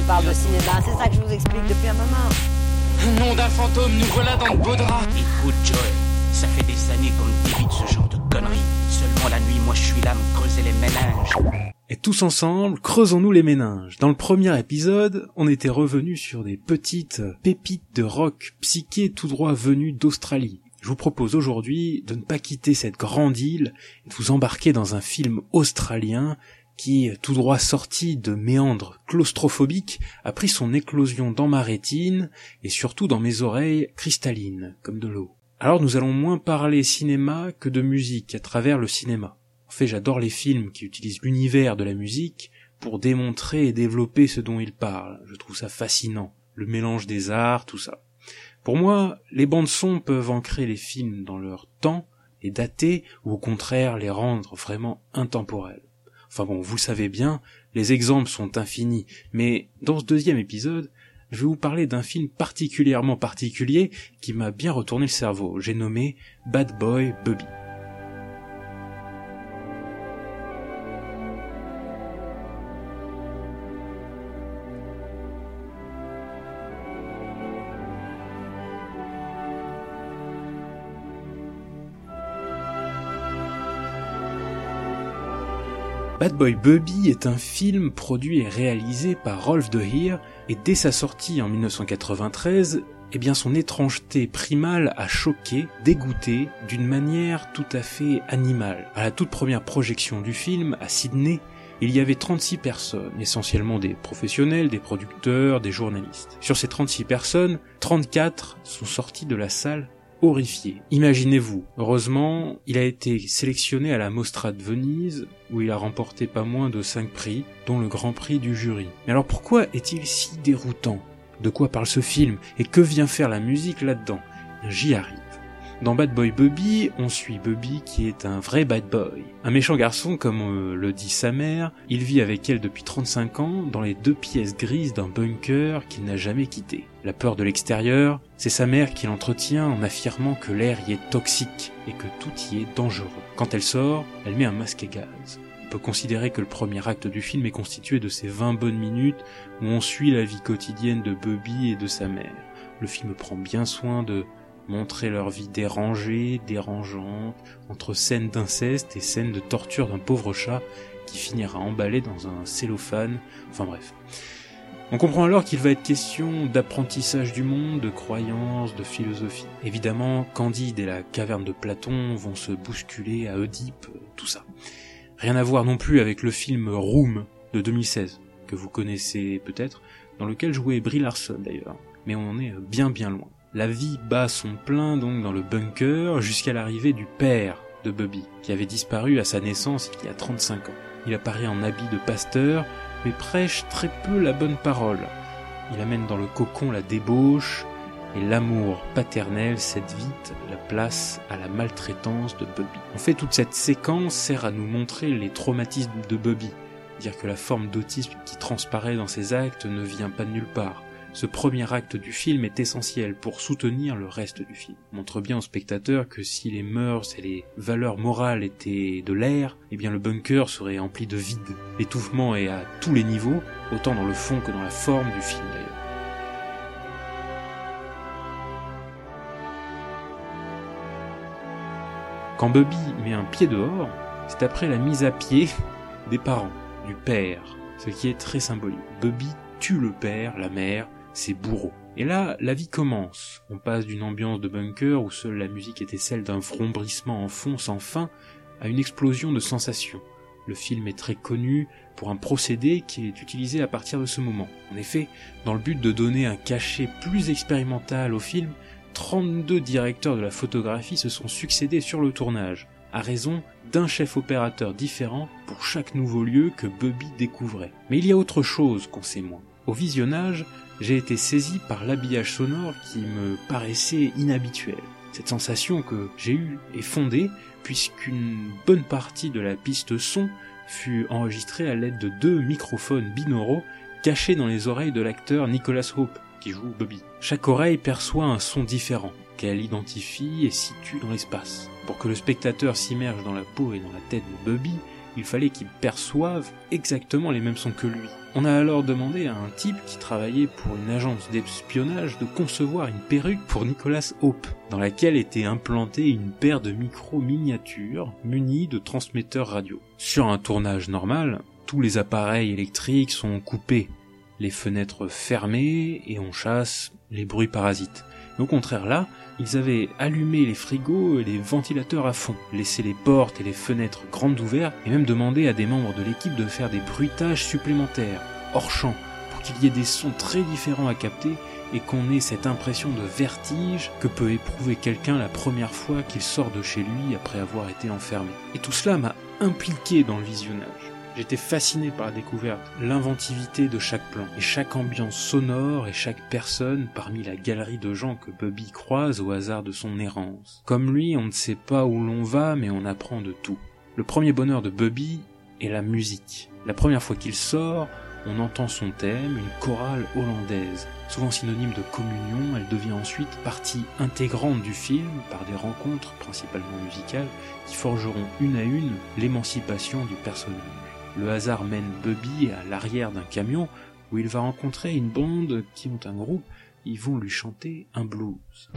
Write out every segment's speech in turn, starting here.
qu'on parle de cinéma, c'est ça que je vous explique depuis un moment. Nom d'un fantôme, nous voilà dans le beau drap. Écoute, Joel, ça fait des années qu'on me débite ce genre de conneries. Seulement la nuit, moi je suis là à me creuser les méninges. Et tous ensemble, creusons-nous les méninges. Dans le premier épisode, on était revenu sur des petites pépites de rock psyché tout droit venues d'Australie. Je vous propose aujourd'hui de ne pas quitter cette grande île et de vous embarquer dans un film australien qui, tout droit sorti de méandres claustrophobiques, a pris son éclosion dans ma rétine et surtout dans mes oreilles cristallines, comme de l'eau. Alors nous allons moins parler cinéma que de musique à travers le cinéma. En fait, j'adore les films qui utilisent l'univers de la musique pour démontrer et développer ce dont ils parlent. Je trouve ça fascinant. Le mélange des arts, tout ça. Pour moi, les bandes son peuvent ancrer les films dans leur temps, les dater, ou au contraire les rendre vraiment intemporels. Enfin bon, vous le savez bien, les exemples sont infinis, mais dans ce deuxième épisode, je vais vous parler d'un film particulièrement particulier qui m'a bien retourné le cerveau. J'ai nommé Bad Boy Bobby. Bad Boy Bubby est un film produit et réalisé par Rolf De Heer et dès sa sortie en 1993, eh bien son étrangeté primale a choqué, dégoûté d'une manière tout à fait animale. À la toute première projection du film à Sydney, il y avait 36 personnes, essentiellement des professionnels, des producteurs, des journalistes. Sur ces 36 personnes, 34 sont sortis de la salle horrifié. Imaginez-vous. Heureusement, il a été sélectionné à la Mostra de Venise, où il a remporté pas moins de 5 prix, dont le Grand Prix du jury. Mais alors pourquoi est-il si déroutant? De quoi parle ce film? Et que vient faire la musique là-dedans? J'y arrive. Dans Bad Boy Bobby, on suit Bobby qui est un vrai bad boy. Un méchant garçon comme euh, le dit sa mère, il vit avec elle depuis 35 ans dans les deux pièces grises d'un bunker qu'il n'a jamais quitté. La peur de l'extérieur, c'est sa mère qui l'entretient en affirmant que l'air y est toxique et que tout y est dangereux. Quand elle sort, elle met un masque à gaz. On peut considérer que le premier acte du film est constitué de ces 20 bonnes minutes où on suit la vie quotidienne de Bobby et de sa mère. Le film prend bien soin de montrer leur vie dérangée, dérangeante, entre scènes d'inceste et scènes de torture d'un pauvre chat qui finira emballé dans un cellophane, enfin bref. On comprend alors qu'il va être question d'apprentissage du monde, de croyances, de philosophie. Évidemment, Candide et la caverne de Platon vont se bousculer à Oedipe, tout ça. Rien à voir non plus avec le film Room de 2016, que vous connaissez peut-être, dans lequel jouait Brie Larson d'ailleurs, mais on en est bien bien loin. La vie bat son plein donc dans le bunker jusqu'à l'arrivée du père de Bobby, qui avait disparu à sa naissance il y a 35 ans. Il apparaît en habit de pasteur, mais prêche très peu la bonne parole. Il amène dans le cocon la débauche, et l'amour paternel cède vite la place à la maltraitance de Bobby. En fait, toute cette séquence sert à nous montrer les traumatismes de Bobby, dire que la forme d'autisme qui transparaît dans ses actes ne vient pas de nulle part ce premier acte du film est essentiel pour soutenir le reste du film. montre bien au spectateur que si les mœurs et les valeurs morales étaient de l'air, eh bien le bunker serait empli de vide. L'étouffement est à tous les niveaux, autant dans le fond que dans la forme du film d'ailleurs. Quand Bobby met un pied dehors, c'est après la mise à pied des parents, du père, ce qui est très symbolique. Bobby tue le père, la mère, ses bourreaux. Et là, la vie commence. On passe d'une ambiance de bunker où seule la musique était celle d'un vrombrissement en fond sans fin à une explosion de sensations. Le film est très connu pour un procédé qui est utilisé à partir de ce moment. En effet, dans le but de donner un cachet plus expérimental au film, 32 directeurs de la photographie se sont succédés sur le tournage, à raison d'un chef opérateur différent pour chaque nouveau lieu que Bubby découvrait. Mais il y a autre chose qu'on sait moins. Au visionnage, j'ai été saisi par l'habillage sonore qui me paraissait inhabituel. Cette sensation que j'ai eue est fondée puisqu'une bonne partie de la piste son fut enregistrée à l'aide de deux microphones binauraux cachés dans les oreilles de l'acteur Nicholas Hope qui joue Bobby. Chaque oreille perçoit un son différent qu'elle identifie et situe dans l'espace. Pour que le spectateur s'immerge dans la peau et dans la tête de Bobby, il fallait qu'il perçoive exactement les mêmes sons que lui. On a alors demandé à un type qui travaillait pour une agence d'espionnage de concevoir une perruque pour Nicolas Hope, dans laquelle était implantée une paire de micros miniatures munis de transmetteurs radio. Sur un tournage normal, tous les appareils électriques sont coupés, les fenêtres fermées et on chasse les bruits parasites. Au contraire là, ils avaient allumé les frigos et les ventilateurs à fond, laissé les portes et les fenêtres grandes ouvertes et même demandé à des membres de l'équipe de faire des bruitages supplémentaires, hors champ, pour qu'il y ait des sons très différents à capter et qu'on ait cette impression de vertige que peut éprouver quelqu'un la première fois qu'il sort de chez lui après avoir été enfermé. Et tout cela m'a impliqué dans le visionnage. J'étais fasciné par la découverte, l'inventivité de chaque plan, et chaque ambiance sonore et chaque personne parmi la galerie de gens que Bubby croise au hasard de son errance. Comme lui, on ne sait pas où l'on va, mais on apprend de tout. Le premier bonheur de Bubby est la musique. La première fois qu'il sort, on entend son thème, une chorale hollandaise. Souvent synonyme de communion, elle devient ensuite partie intégrante du film par des rencontres, principalement musicales, qui forgeront une à une l'émancipation du personnage. Le hasard mène Bubby à l'arrière d'un camion où il va rencontrer une bande qui ont un groupe, ils vont lui chanter un blues.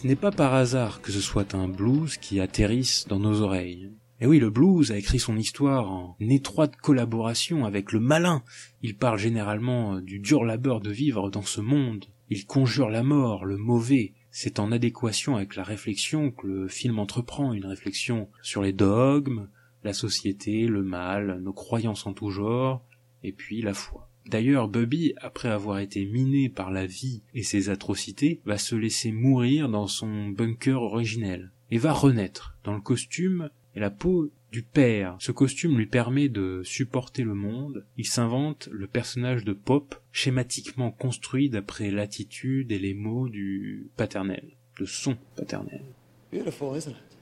Ce n'est pas par hasard que ce soit un blues qui atterrisse dans nos oreilles. Et oui, le blues a écrit son histoire en étroite collaboration avec le malin. Il parle généralement du dur labeur de vivre dans ce monde. Il conjure la mort, le mauvais. C'est en adéquation avec la réflexion que le film entreprend, une réflexion sur les dogmes, la société, le mal, nos croyances en tout genre, et puis la foi. D'ailleurs, Bubby, après avoir été miné par la vie et ses atrocités, va se laisser mourir dans son bunker originel et va renaître dans le costume et la peau du père. Ce costume lui permet de supporter le monde. Il s'invente le personnage de Pop, schématiquement construit d'après l'attitude et les mots du paternel, de son paternel. Beautiful, isn't it?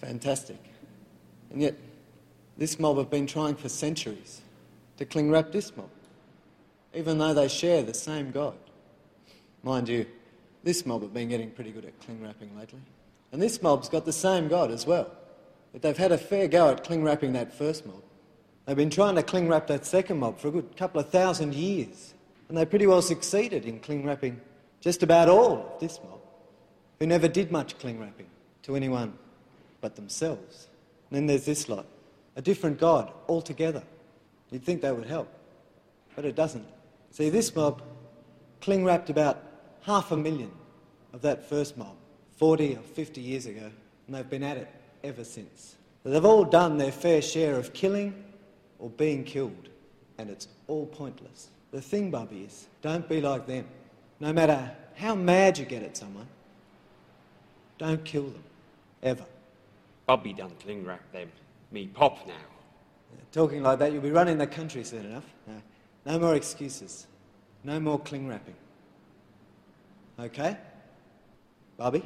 Fantastic. And yet, this mob have been trying for centuries to cling mob, even though they share the same God. Mind you, this mob have been getting pretty good at cling wrapping lately. And this mob's got the same God as well. But they've had a fair go at cling wrapping that first mob. They've been trying to cling wrap that second mob for a good couple of thousand years. And they pretty well succeeded in cling wrapping just about all of this mob, who never did much cling wrapping to anyone but themselves. And then there's this lot, a different God altogether. You'd think that would help, but it doesn't. See, this mob cling wrapped about half a million of that first mob 40 or 50 years ago, and they've been at it ever since. They've all done their fair share of killing or being killed, and it's all pointless. The thing, Bubby, is don't be like them. No matter how mad you get at someone, don't kill them. Ever. Bobby done cling wrap them. Me pop now. Talking like that, you'll be running the country soon enough. No, no more excuses. No more cling wrapping. Okay? Bobby?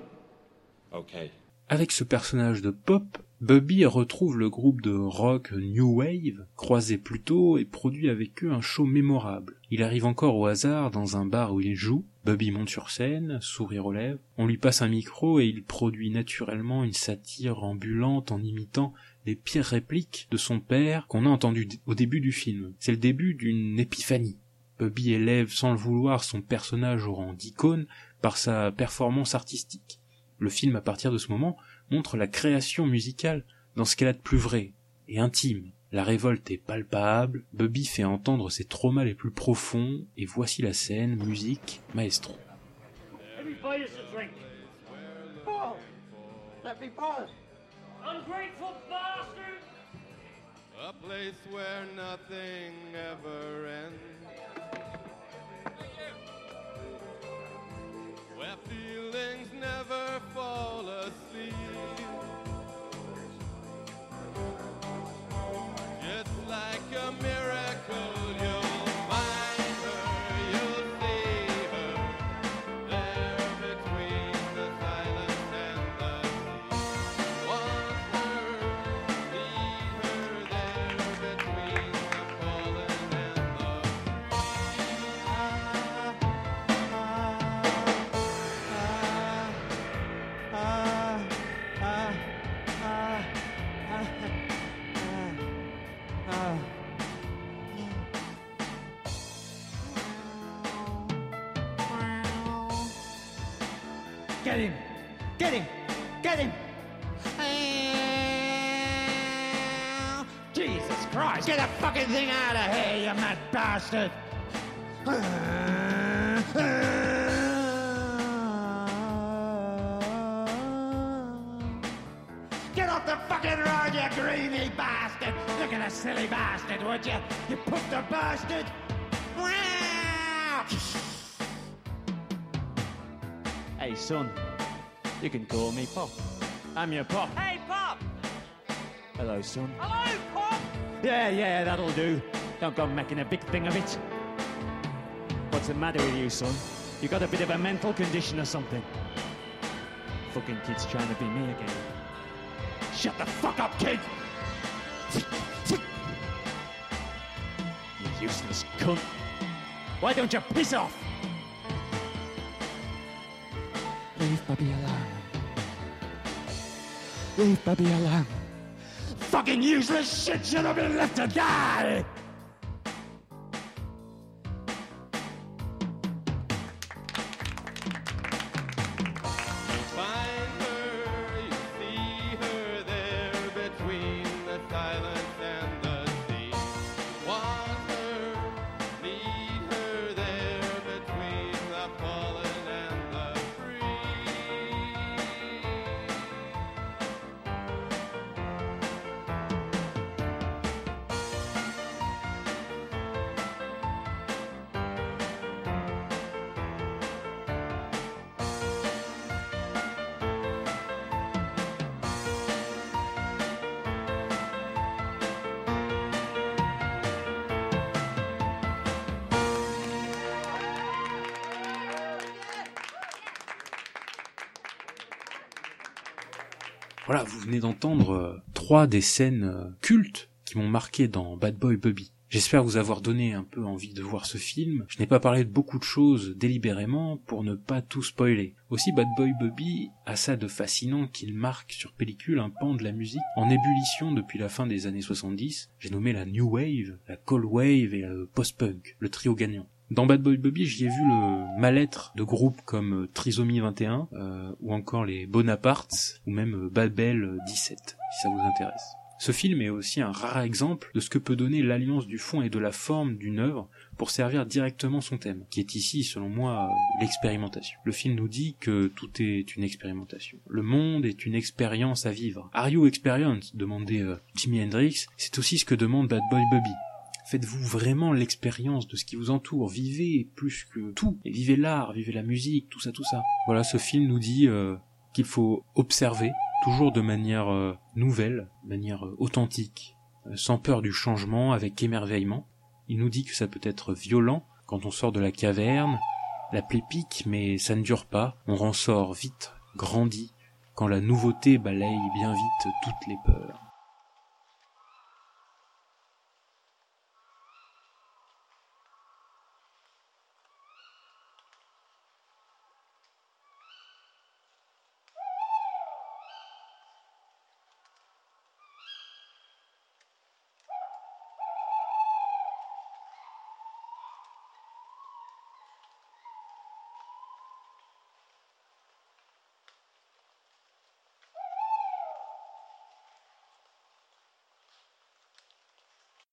Okay. Avec ce personnage de pop, Bubby retrouve le groupe de rock New Wave, croisé plus tôt et produit avec eux un show mémorable. Il arrive encore au hasard dans un bar où il joue, Bubby monte sur scène, sourire aux lèvres, on lui passe un micro et il produit naturellement une satire ambulante en imitant les pires répliques de son père qu'on a entendu au début du film. C'est le début d'une épiphanie. Bubby élève sans le vouloir son personnage au rang d'icône par sa performance artistique. Le film, à partir de ce moment, montre la création musicale dans ce qu'elle a de plus vrai et intime. La révolte est palpable, Bubby fait entendre ses traumas les plus profonds, et voici la scène, musique, maestro. Ungrateful bastard! A place where nothing ever ends. Get him! Get him! Get him! Jesus Christ! Get the fucking thing out of here, you mad bastard! Get off the fucking road, you greedy bastard! Look at the silly bastard, would you? You pooped a bastard! Hey, son, you can call me Pop. I'm your Pop. Hey, Pop! Hello, son. Hello, Pop! Yeah, yeah, that'll do. Don't go making a big thing of it. What's the matter with you, son? You got a bit of a mental condition or something? Fucking kid's trying to be me again. Shut the fuck up, kid! You useless cunt. Why don't you piss off? Bubby alone. Leave Bubby alone. Fucking useless shit should have been left to die! Voilà, vous venez d'entendre euh, trois des scènes euh, cultes qui m'ont marqué dans Bad Boy Bubby. J'espère vous avoir donné un peu envie de voir ce film. Je n'ai pas parlé de beaucoup de choses délibérément pour ne pas tout spoiler. Aussi Bad Boy Bubby a ça de fascinant qu'il marque sur pellicule un pan de la musique en ébullition depuis la fin des années 70. J'ai nommé la New Wave, la Cold Wave et le Post-Punk, le trio gagnant. Dans Bad Boy Bobby, j'y ai vu le mal-être de groupes comme euh, Trisomie 21 euh, ou encore les Bonapartes ou même euh, Babel 17 si ça vous intéresse. Ce film est aussi un rare exemple de ce que peut donner l'alliance du fond et de la forme d'une œuvre pour servir directement son thème, qui est ici, selon moi, l'expérimentation. Le film nous dit que tout est une expérimentation. Le monde est une expérience à vivre. Are you experience demandait Jimi Hendrix. C'est aussi ce que demande Bad Boy Bobby. Faites-vous vraiment l'expérience de ce qui vous entoure, vivez plus que tout, et vivez l'art, vivez la musique, tout ça, tout ça. Voilà, ce film nous dit euh, qu'il faut observer, toujours de manière euh, nouvelle, de manière euh, authentique, sans peur du changement, avec émerveillement. Il nous dit que ça peut être violent quand on sort de la caverne, la plaie pique, mais ça ne dure pas, on ressort vite, grandit, quand la nouveauté balaye bien vite toutes les peurs.